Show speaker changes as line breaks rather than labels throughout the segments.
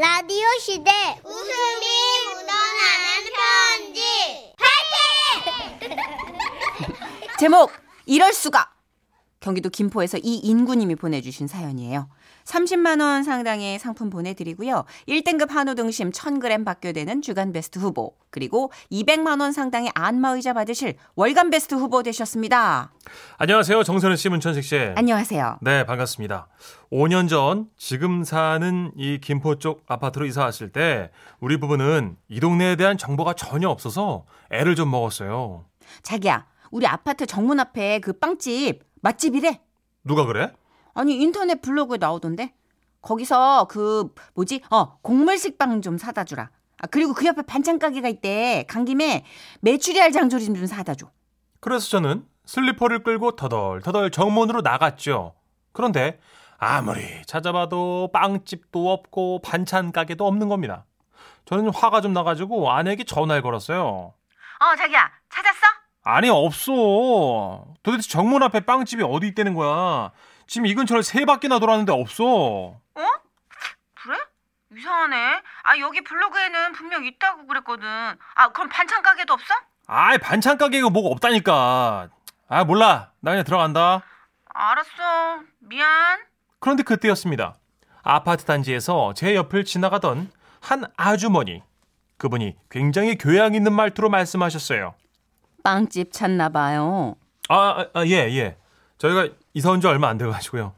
라디오 시대 웃음이 묻어나는 편지
제목 이럴 수가. 경기도 김포에서 이인구님이 보내주신 사연이에요. 30만 원 상당의 상품 보내드리고요. 1등급 한우 등심 1000g 받게 되는 주간 베스트 후보 그리고 200만 원 상당의 안마의자 받으실 월간 베스트 후보 되셨습니다.
안녕하세요. 정선우 씨, 문천식 씨.
안녕하세요.
네, 반갑습니다. 5년 전 지금 사는 이 김포 쪽 아파트로 이사 왔을 때 우리 부부는 이 동네에 대한 정보가 전혀 없어서 애를 좀 먹었어요.
자기야, 우리 아파트 정문 앞에 그 빵집 맛집이래.
누가 그래?
아니 인터넷 블로그에 나오던데. 거기서 그 뭐지? 어 곡물 식빵 좀 사다 주라. 아 그리고 그 옆에 반찬 가게가 있대. 간 김에 메추리알 장조림 좀 사다 줘.
그래서 저는 슬리퍼를 끌고 터덜터덜 정문으로 나갔죠. 그런데 아무리 찾아봐도 빵집도 없고 반찬 가게도 없는 겁니다. 저는 화가 좀 나가지고 아내에게 전화를 걸었어요.
어 자기야 찾았어?
아니 없어. 도대체 정문 앞에 빵집이 어디 있다는 거야. 지금 이 근처를 세 바퀴나 돌았는데 없어.
어? 그래? 이상하네. 아 여기 블로그에는 분명 있다고 그랬거든. 아 그럼 반찬 가게도 없어?
아이 반찬 가게가 뭐가 없다니까. 아 몰라. 나 그냥 들어간다.
알았어. 미안.
그런데 그때였습니다. 아파트 단지에서 제 옆을 지나가던 한 아주머니. 그분이 굉장히 교양 있는 말투로 말씀하셨어요.
빵집 찾나 봐요.
아, 아, 예, 예. 저희가 이사 온 지 얼마 안 돼가지고요.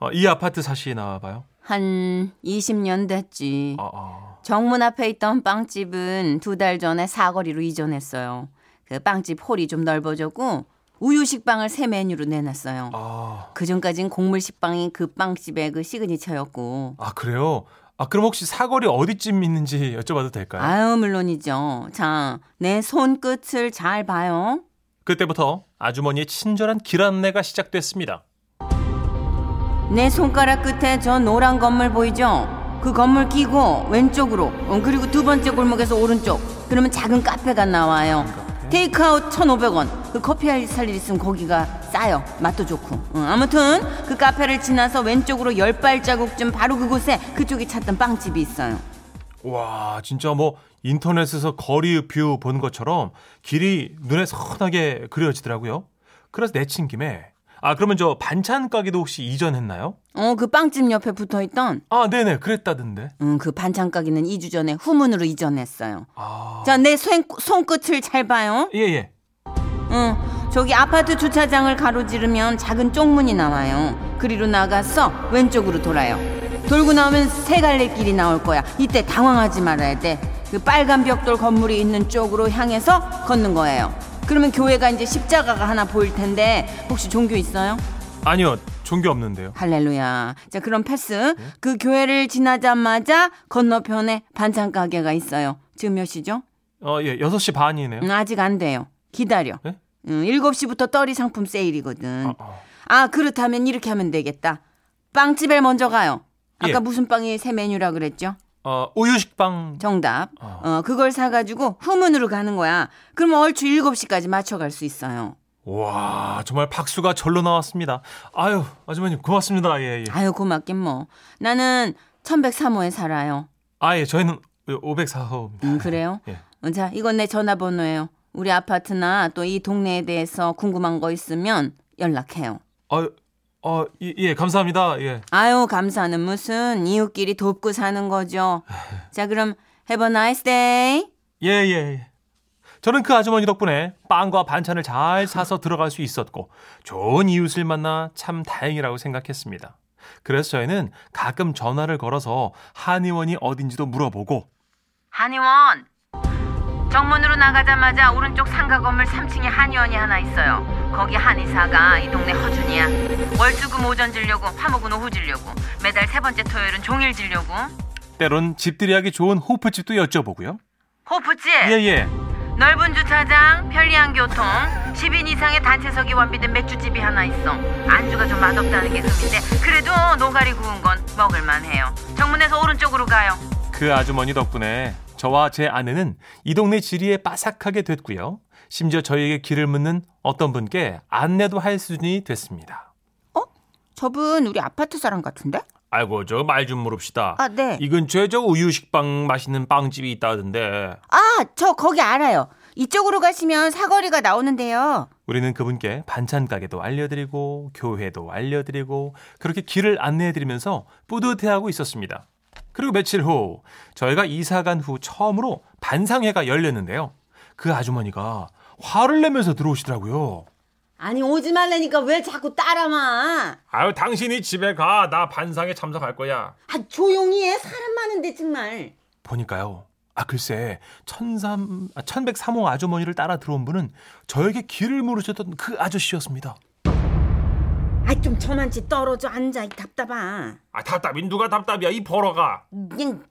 어, 이 아파트 사시나 봐요.
한 20년 됐지.
아, 아.
정문 앞에 있던 빵집은 두 달 전에 사거리로 이전했어요. 그 빵집 홀이 좀 넓어졌고 우유 식빵을 새 메뉴로 내놨어요.
아,
그 전까진 곡물 식빵이 그 빵집의 그 시그니처였고.
아, 그래요? 아, 그럼 혹시 사거리 어디쯤 있는지 여쭤봐도 될까요?
아유 물론이죠. 자, 내 손끝을 잘 봐요.
그때부터 아주머니의 친절한 길 안내가 시작됐습니다.
내 손가락 끝에 저 노란 건물 보이죠? 그 건물 끼고 왼쪽으로 어, 그리고 두 번째 골목에서 오른쪽 그러면 작은 카페가 나와요 테이크아웃 1,500원. 그 커피 살 일 있으면 거기가 싸요. 맛도 좋고. 어, 아무튼 그 카페를 지나서 왼쪽으로 열 발자국쯤 바로 그곳에 그쪽이 찾던 빵집이 있어요.
와, 진짜 뭐 인터넷에서 거리 뷰 본 것처럼 길이 눈에 선하게 그려지더라고요. 그래서 내친 김에 아, 그러면 저 반찬 가게도 혹시 이전했나요?
어 그 빵집 옆에 붙어 있던
아, 네네, 그랬다던데.
음, 그 반찬 가게는 2주 전에 후문으로 이전했어요
아,
자 내 손끝을 잘 봐요
예, 예.
응, 저기 아파트 주차장을 가로지르면 작은 쪽문이 나와요. 그리로 나가서 왼쪽으로 돌아요. 돌고 나오면 세 갈래 길이 나올 거야. 이때 당황하지 말아야 돼. 그 빨간 벽돌 건물이 있는 쪽으로 향해서 걷는 거예요. 그러면 교회가 이제 십자가가 하나 보일 텐데 혹시 종교 있어요?
아니요, 종교 없는데요.
할렐루야. 자, 그럼 패스. 그 교회를 지나자마자 건너편에 반찬 가게가 있어요. 지금 몇 시죠?
어, 예, 6시 반이네요.
음, 아직 안 돼요. 기다려.
네?
음, 7시부터 떨이 상품 세일이거든.
아, 아.
아, 그렇다면 이렇게 하면 되겠다. 빵집에 먼저 가요. 아까
예.
무슨 빵이 새 메뉴라 그랬죠?
어, 우유식빵.
정답.
어.
어, 그걸 사가지고 후문으로 가는 거야. 그러면 얼추 7시까지 맞춰갈 수 있어요.
와, 정말 박수가 절로 나왔습니다. 아유, 아주머님 고맙습니다. 예, 예.
아유, 고맙긴 뭐. 나는 1103호에 살아요.
아, 예, 저희는 504호입니다.
음, 그래요?
예.
어, 자, 이건 내 전화번호예요. 우리 아파트나 또 이 동네에 대해서 궁금한 거 있으면 연락해요.
아, 어, 예, 예, 감사합니다. 예.
아유, 감사는 무슨 이웃끼리 돕고 사는 거죠. 자, 그럼 have a nice day.
예, 예, 예. 저는 그 아주머니 덕분에 빵과 반찬을 잘 사서 들어갈 수 있었고 좋은 이웃을 만나 참 다행이라고 생각했습니다. 그래서 저희는 가끔 전화를 걸어서 한의원이 어딘지도 물어보고
한의원. 정문으로 나가자마자 오른쪽 상가 건물 3층에 한의원이 하나 있어요. 거기 한의사가 이 동네 허준이야. 월수금 오전 지려고 화목은 오후 지려고 매달 세 번째 토요일은 종일 지려고.
때론 집들이 하기 좋은 호프집도 여쭤보고요.
호프집.
예, 예.
넓은 주차장, 편리한 교통, 10인 이상의 단체석이 완비된 맥주집이 하나 있어. 안주가 좀 맛없다는 게 흠인데 그래도 노가리 구운 건 먹을만해요. 정문에서 오른쪽으로 가요.
그 아주머니 덕분에 저와 제 아내는 이 동네 지리에 빠삭하게 됐고요. 심지어 저희에게 길을 묻는 어떤 분께 안내도 할 수준이 됐습니다.
저분 우리 아파트 사람 같은데?
아이고 저 말 좀 물읍시다.
아, 네.
이 근처에 저 우유 식빵 맛있는 빵집이 있다던데.
아, 저 거기 알아요. 이쪽으로 가시면 사거리가 나오는데요.
우리는 그분께 반찬 가게도 알려드리고 교회도 알려드리고 그렇게 길을 안내해드리면서 뿌듯해하고 있었습니다. 그리고 며칠 후 저희가 이사 간 후 처음으로 반상회가 열렸는데요. 그 아주머니가 화를 내면서 들어오시더라고요.
아니, 오지 말라니까 왜 자꾸 따라와?
아유 당신이 집에 가. 나 반상회 참석할 거야.
아, 조용히 해. 사람 많은데, 정말.
보니까요. 아 글쎄 천삼 아, 1103호 아주머니를 따라 들어온 분은 저에게 길을 물으셨던 그 아저씨였습니다.
아, 좀 저만치 떨어져 앉아, 이 답답아.
아 답답이 누가 답답이야 이 버러가.
그냥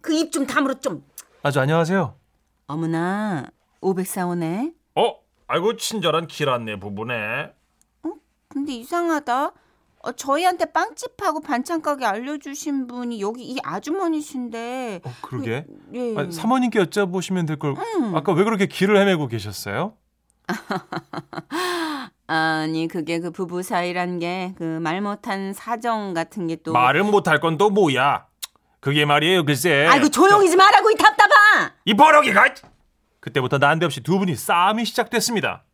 그입 좀 다물어 좀.
아주 안녕하세요.
어머나, 504호네.
어? 아이고 친절한 길 안내 부부네.
근데 이상하다. 어, 저희한테 빵집하고 반찬 가게 알려주신 분이 여기 이 아주머니신데.
어 그러게.
예.
아, 사모님께 여쭤보시면 될 걸. 아까 왜 그렇게 길을 헤매고 계셨어요?
아니 그게 그 부부 사이란 게 그 말 못한 사정 같은 게 또.
말을 못할 건 또 뭐야? 그게 말이에요 글쎄.
아이고 조용히 좀 하라고 이 답답아.
이 버러기가. 그때부터 난데없이 두 분이 싸움이 시작됐습니다.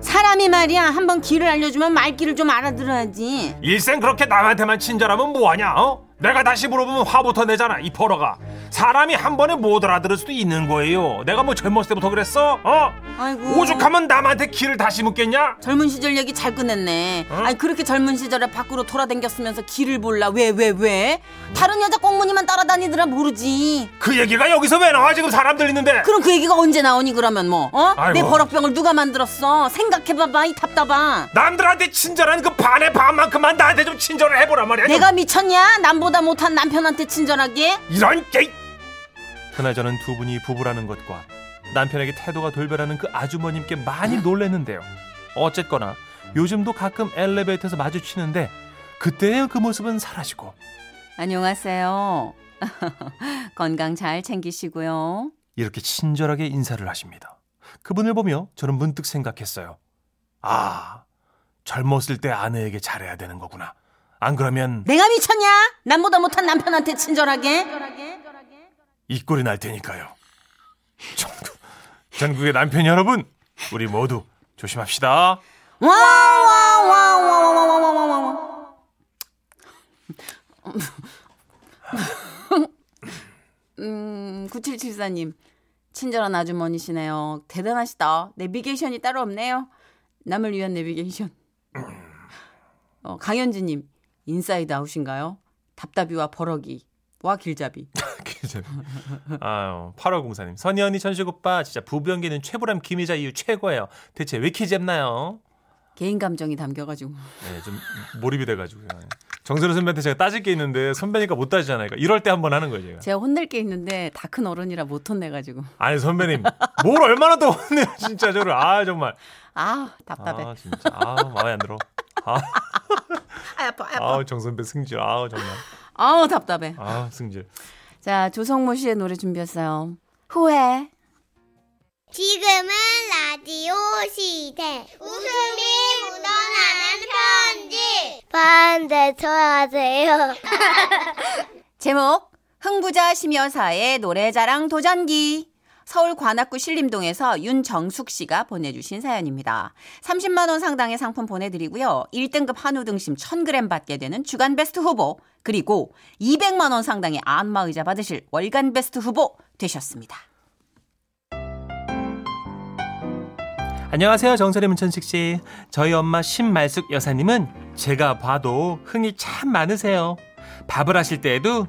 사람이 말이야 한번 길을 알려주면 말귀를 좀 알아들어야지.
일생 그렇게 남한테만 친절하면 뭐하냐? 어? 내가 다시 물어보면 화부터 내잖아 이 버러가. 사람이 한 번에 못 알아들을 수도 있는 거예요. 내가 뭐 젊었을 때부터 그랬어? 어?
아이고.
오죽하면 남한테 길을 다시 묻겠냐?
젊은 시절 얘기 잘 꺼냈네.
어?
아니 그렇게 젊은 시절에 밖으로 돌아다녔으면서 길을 몰라 왜왜 왜? 다른 여자 꽁무니만 따라다니더라 모르지.
그 얘기가 여기서 왜 나와 지금 사람들 있는데?
그럼 그 얘기가 언제 나오니 그러면 뭐? 어?
아이고.
내 버럭병을 누가 만들었어? 생각해봐봐 이 답답아.
남들한테 친절한 그 반의 반만큼만 나한테 좀 친절을 해보란 말이야. 좀.
내가 미쳤냐? 남보다 못한 남편한테 친절하게?
이런 게. 그날 저는 두 분이 부부라는 것과 남편에게 태도가 돌변하는 그 아주머님께 많이 놀랐는데요. 어쨌거나 요즘도 가끔 엘리베이터에서 마주치는데 그때의 그 모습은 사라지고
안녕하세요. 건강 잘 챙기시고요.
이렇게 친절하게 인사를 하십니다. 그분을 보며 저는 문득 생각했어요. 아, 젊었을 때 아내에게 잘해야 되는 거구나. 안 그러면
내가 미쳤냐? 남보다 못한 남편한테 친절하게?
이 꼴이 날 테니까요. 전국, 전국의 남편 여러분, 우리 모두 조심합시다.
와와와와와와와와와. 음, 9774님. 친절한 아주머니시네요. 대단하시다. 내비게이션이 따로 없네요. 남을 위한 내비게이션. 어, 강현주님. 인사이드 아웃인가요? 답답이와 버럭이. 와 길잡이.
아유, 8504님. 선희 언니, 천식 오빠, 진짜 부부 연기는 최불암 김혜자 이후 최고예요. 대체 왜 이렇게 잼나요?
개인 감정이 담겨가지고.
네, 좀 몰입이 돼가지고요. 정선우 선배한테 제가 따질 게 있는데 선배니까 못 따지잖아요. 그러니까 이럴 때 한번 하는 거예요, 제가.
제가 혼낼 게 있는데 다 큰 어른이라 못 혼내가지고.
아니, 선배님. 뭘 얼마나 더 혼내요, 진짜 저를. 아, 정말.
아 답답해.
아, 진짜. 아, 마음에 안 들어. 아,
아, 아파 아파.
아우, 정선배 승질. 아우, 정말.
아우 답답해.
아, 승질.
자 조성모 씨의 노래 준비했어요. 후회.
지금은 라디오 시대. 웃음이 묻어나는 편지. 반대 쳐 하세요.
제목 흥부자 심여사의 노래자랑 도전기. 서울 관악구 신림동에서 윤정숙 씨가 보내주신 사연입니다. 30만 원 상당의 상품 보내드리고요. 1등급 한우 등심 1000g 받게 되는 주간 베스트 후보 그리고 200만 원 상당의 안마의자 받으실 월간 베스트 후보 되셨습니다.
안녕하세요. 정선의 문천식 씨. 저희 엄마 신말숙 여사님은 제가 봐도 흥이 참 많으세요. 밥을 하실 때에도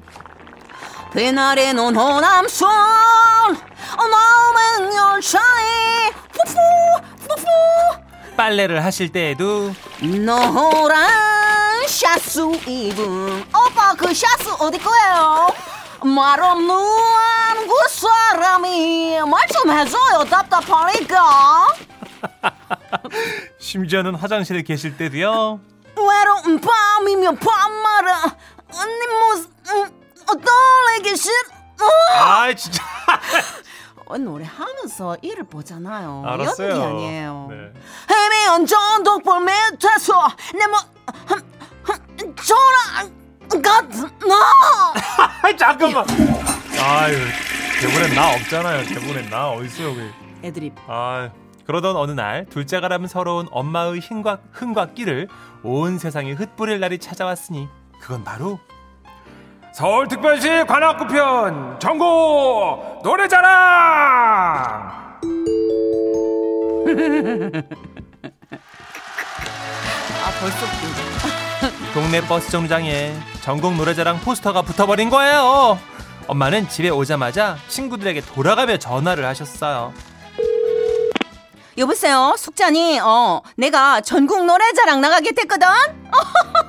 그날의 눈 호남선 마음의 열차에 푸푸 푸푸
빨래를 하실 때에도
노란 샤스 입은 오빠 그 샤스 어디 거예요? 말 없는 그 사람이 말 좀 해줘요 답답하니까
심지어는 화장실에 계실 때도요.
외로운 밤이면 밤마다 언니 모습 음, 떠올리기 싫어
아, 진짜.
어, 노래 하면서 일을 보잖아요
알았어요.
연기 아니에요
네.
헤매한 전독불 밑에서 내몸 전화 가, 너!
아이 잠깐만. 아유 대본엔 나 없잖아요. 대본엔 나 어딨어요 여기.
애드립.
아 그러던 어느 날 둘째가라면 서러운 엄마의 힘과 흥과 끼를 온 세상에 흩뿌릴 날이 찾아왔으니 그건 바로 서울특별시 관악구편 전국 노래자랑.
아, 벌써.
동네 버스 정류장에 전국 노래자랑 포스터가 붙어버린 거예요. 엄마는 집에 오자마자 친구들에게 돌아가며 전화를 하셨어요.
여보세요, 숙자니, 어, 내가 전국 노래자랑 나가게 됐거든?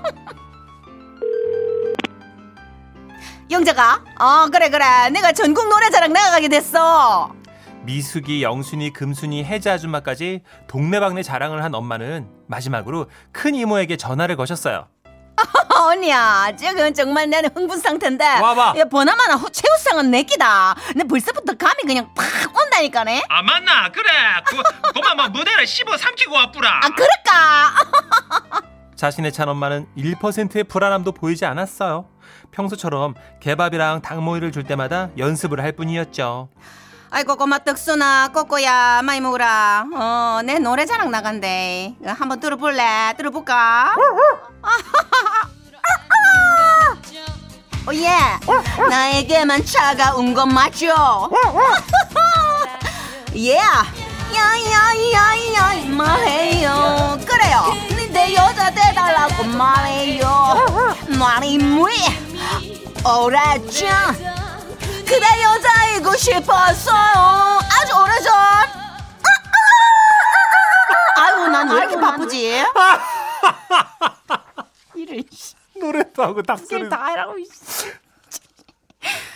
영자가, 어, 그래, 그래. 내가 전국 노래자랑 나가게 됐어.
미숙이, 영순이, 금순이, 혜자 아줌마까지 동네방네 자랑을 한 엄마는 마지막으로 큰 이모에게 전화를 거셨어요.
어, 언니야, 지금 정말 나는 흥분 상태인데.
와봐.
야, 보나마나 호- 최우상은 내기다. 내 벌써부터 감이 그냥 팍 온다니까네.
아 맞나 그래 그, 그만 뭐 무대를 씹어 삼키고 와뿌라
아, 그럴까?
자신의 찬 엄마는 1%의 불안함도 보이지 않았어요. 평소처럼 개밥이랑 닭모이를 줄 때마다 연습을 할 뿐이었죠.
아이고, 꼬마 떡순아, 꼬꼬야, 많이 먹으라. 어, 내 노래 자랑 나간대. 이거 한번 들어볼래? 들어볼까? 어, 예. 나에게만 차가운 건 맞죠? 예. 야야야야 말해요. 그래요. 내 여자 돼달라고 말해요. 말이 뭐야? 오래전 그대 여자이고 싶었어요. 아주 오래전. 아유, 난왜 이렇게 바쁘지? 이를
노래도 하고 닭소리
다 하라고.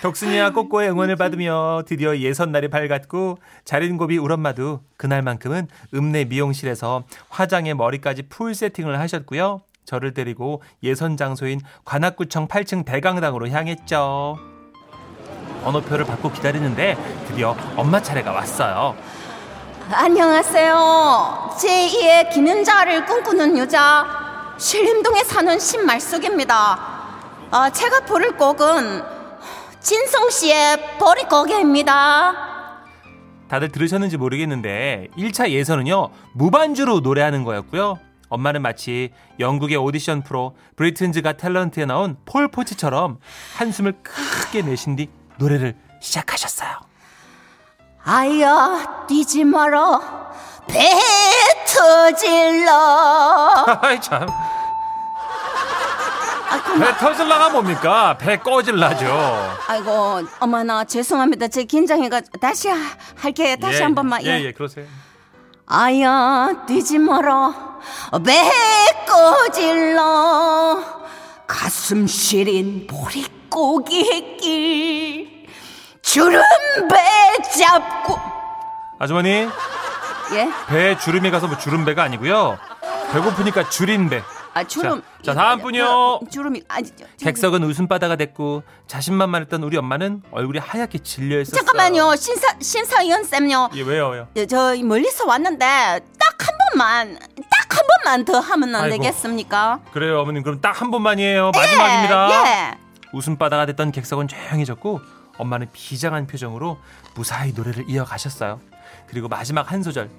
덕순이와 꼬꼬의 응원을 받으며 드디어 예선 날이 밝았고 자린고비 울 엄마도 그날만큼은 읍내 미용실에서 화장에 머리까지 풀 세팅을 하셨고요. 저를 데리고 예선 장소인 관악구청 8층 대강당으로 향했죠. 번호표를 받고 기다리는데 드디어 엄마 차례가 왔어요.
안녕하세요. 제2의 김윤자를 꿈꾸는 여자 신림동에 사는 신말숙입니다. 아, 제가 부를 곡은 진성 씨의 버리고개입니다.
다들 들으셨는지 모르겠는데 1차 예선은요 무반주로 노래하는 거였고요. 엄마는 마치 영국의 오디션 프로 브리튼즈가 탤런트에 나온 폴 포치처럼 한숨을 크게 내신 뒤 노래를 시작하셨어요.
아야 뛰지 마라 배 터질러
아이 참. 배 터질라가 뭡니까? 배 꺼질라죠.
아이고 어머나 죄송합니다 제 긴장해가 다시 하- 할게 다시 한 번만
예, 예, 그러세요.
아야 뛰지 마라 배 꺼질러 가슴 시린 보릿고기 길 주름 배 잡고
아주머니,
예?
배 주름에 가서 뭐 주름배가 아니고요. 배고프니까 줄인 배.
아 주름
자, 자, 다음 분이요.
주름이 아니
객석은 웃음바다가 됐고 자신만만했던 우리 엄마는 얼굴이 하얗게 질려 있었어요.
잠깐만요 신사 신사위원 쌤요
예, 왜요, 왜요?
예, 저 멀리서 왔는데 딱 한 번만 딱 한 번만 더 하면 안
아이고.
되겠습니까?
그래요, 어머님. 그럼 딱 한 번만이에요. 마지막입니다.
예.
웃음바다가 됐던 객석은 조용해졌고 엄마는 비장한 표정으로 무사히 노래를 이어가셨어요. 그리고 마지막 한 소절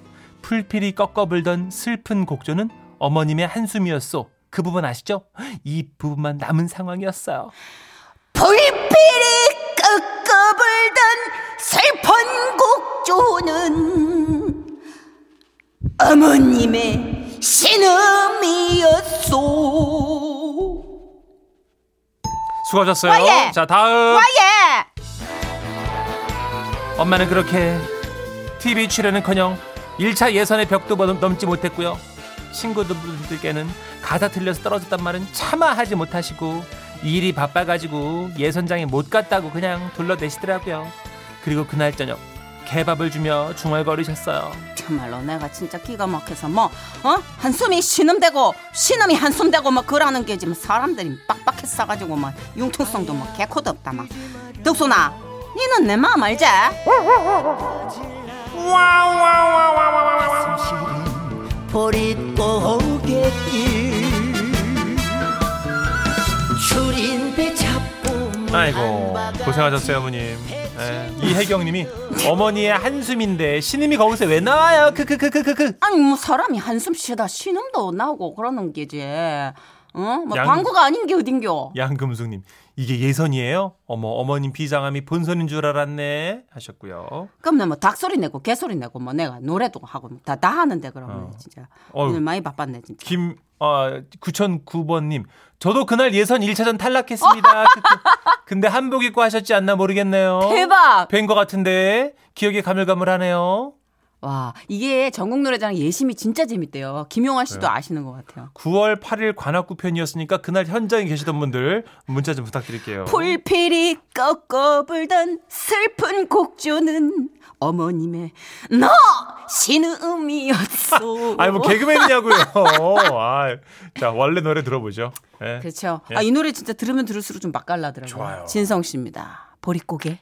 풀필이 꺾어불던 슬픈 곡조는 어머님의 한숨이었소. 그 부분 아시죠? 이 부분만 남은 상황이었어요.
불필이 끄끄불던 슬픈 곡조는 어머님의 신음이었소.
수고하셨어요.
와예!
자, 다음.
와예!
엄마는 그렇게 TV 출연은커녕 1차 예선의 벽도 넘- 넘지 못했고요. 친구들께는 가사 틀려서 떨어졌단 말은 차마 하지 못하시고 일이 바빠가지고 예선장에 못 갔다고 그냥 둘러대시더라고요. 그리고 그날 저녁 개밥을 주며 중얼거리셨어요.
정말로 내가 진짜 기가 막혀서 뭐 어? 한숨이 신음대고 신음이 한숨대고 뭐 그러는 게 지금 사람들이 빡빡해 싸가지고 뭐 융통성도 뭐 개코도 없다 막 덕순아 니는 내 마음 알지?
보릿고개길 줄인
아이고 고생하셨어요 어머님. 예, 이혜경님이 어머니의 한숨인데 신음이 거기서 왜 나와요? 크크크크크크.
아니 뭐 사람이 한숨 쉬다 신음도 나오고 그러는 게지. 어? 뭐
양-
방구가 아닌 게 어딘겨.
양금숙님 이게 예선이에요? 어머 어머님 비장함이 본선인 줄 알았네 하셨고요.
그럼 내뭐 닭소리 내고 개소리 내고 뭐 내가 노래도 하고 다 다 하는데 그러면 진짜
어휴.
오늘 많이 바빴네 진짜.
김 아, 9009번님 저도 그날 예선 1차전 탈락했습니다. 근데 한복 입고 하셨지 않나 모르겠네요.
대박.
뵌 것 같은데 기억이 가물가물하네요.
와 이게 전국 노래자랑 예심이 진짜 재밌대요. 김용환 씨도
네.
아시는 것 같아요.
9월 8일 관악구 편이었으니까 그날 현장에 계시던 분들 문자 좀 부탁드릴게요.
풀필이 꺾어 불던 슬픈 곡조는 어머님의 너 신음이었어.
아니 뭐 개그맨이냐고요. 아, 자 원래 노래 들어보죠. 예.
그렇죠.
예.
아, 이 노래 진짜 들으면 들을수록 좀 맛깔나더라고요.
좋아요.
진성 씨입니다. 보릿고개.